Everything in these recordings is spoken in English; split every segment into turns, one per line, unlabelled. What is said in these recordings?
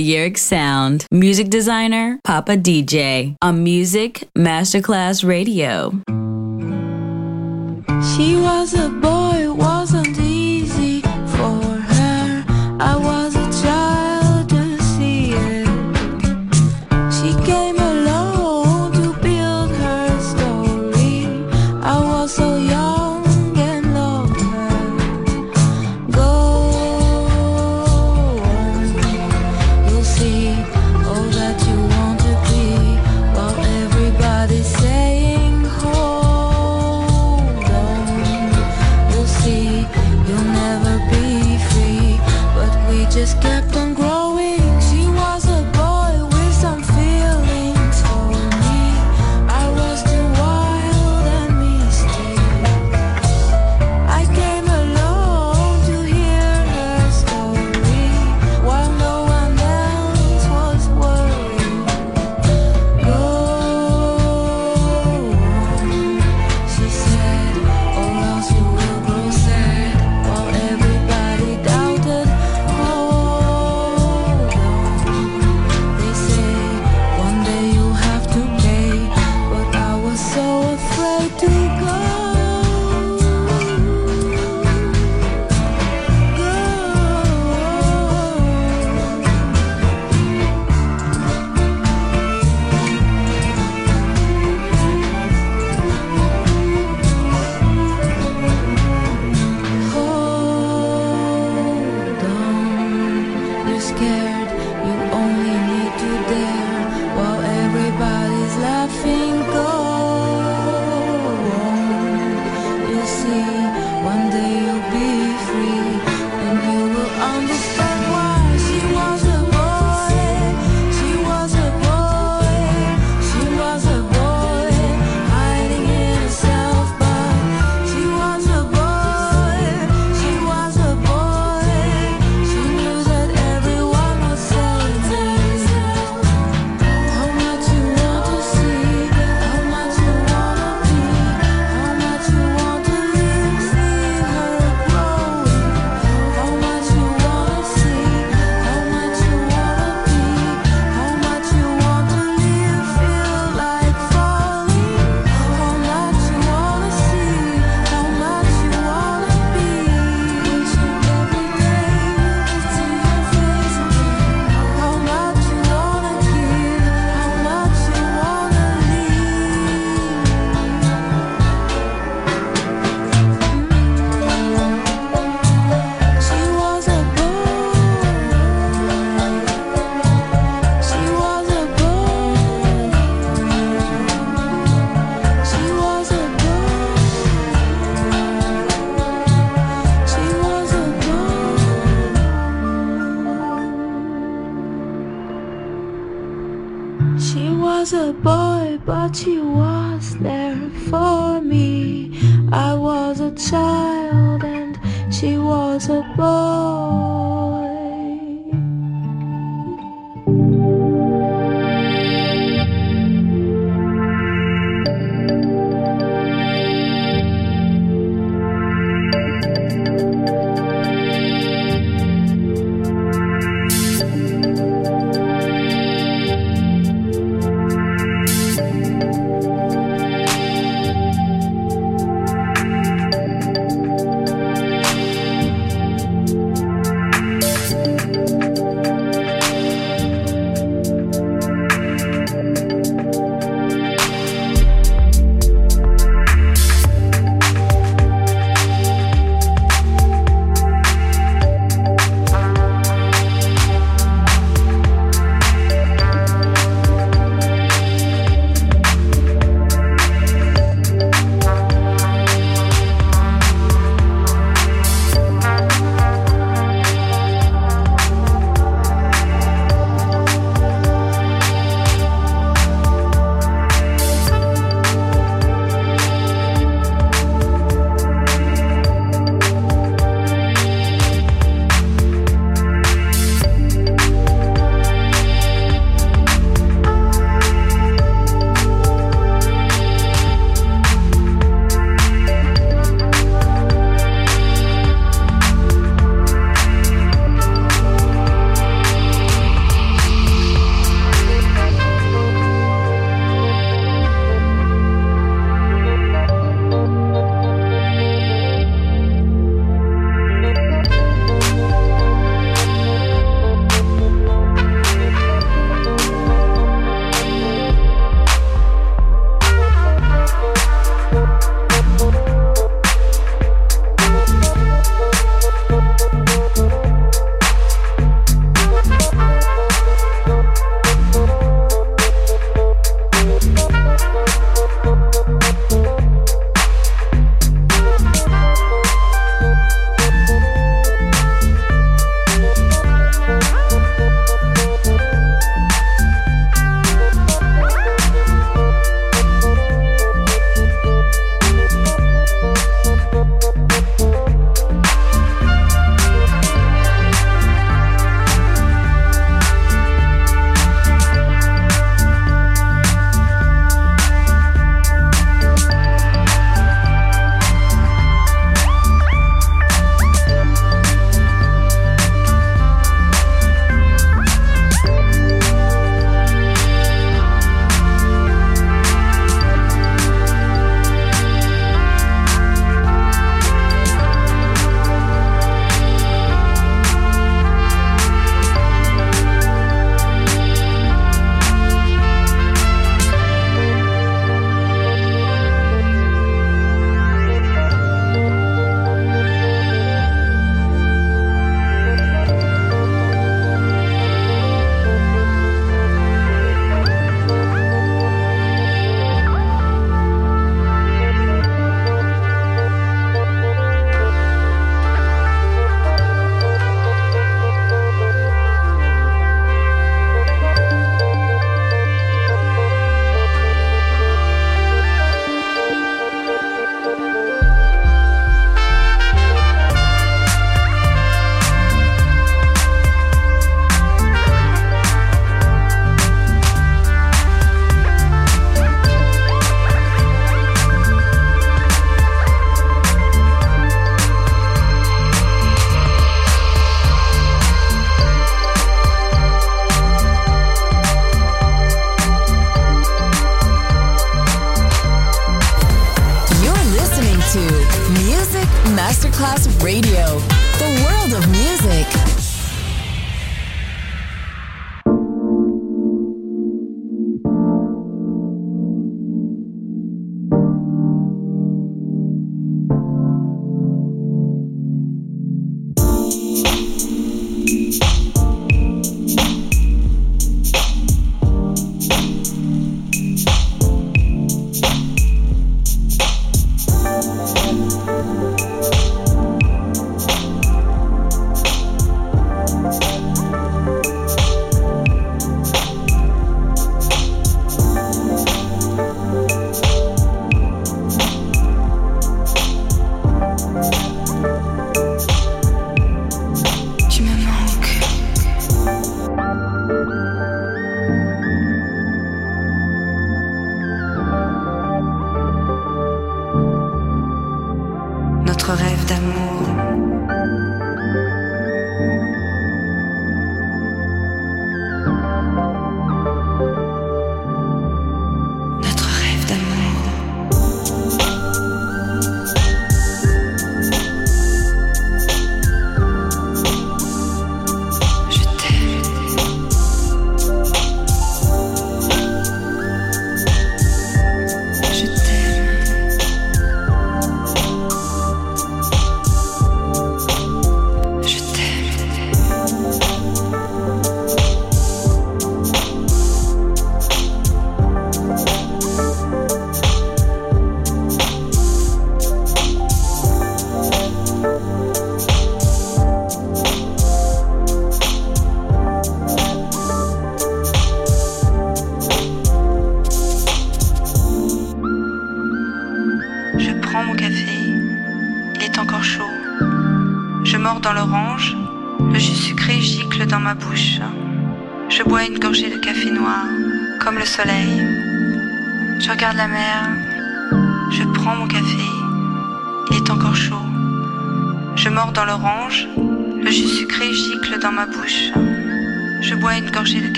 Lyric Sound, music designer, Papa DJ, on Music Masterclass Radio.
She was a boy.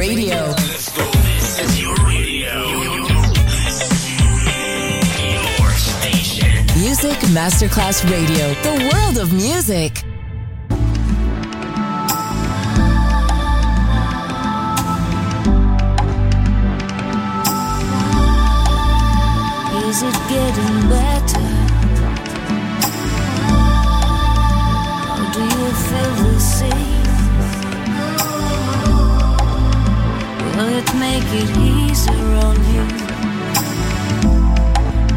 radio.
Let's go. This is your radio. Your station.
Music Masterclass Radio, the world of music.
Is it getting better? would make it easier on you.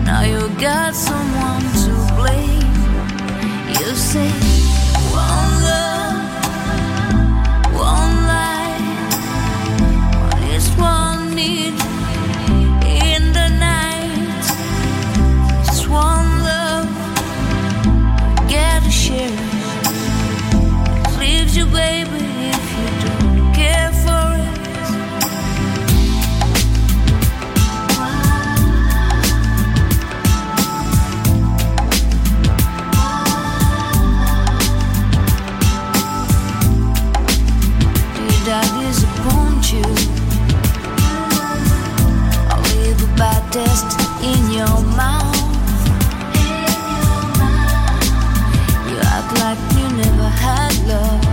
Now you got someone to blame. You say one love, one life, but it's one need. taste in your mouth. You act like you never had love.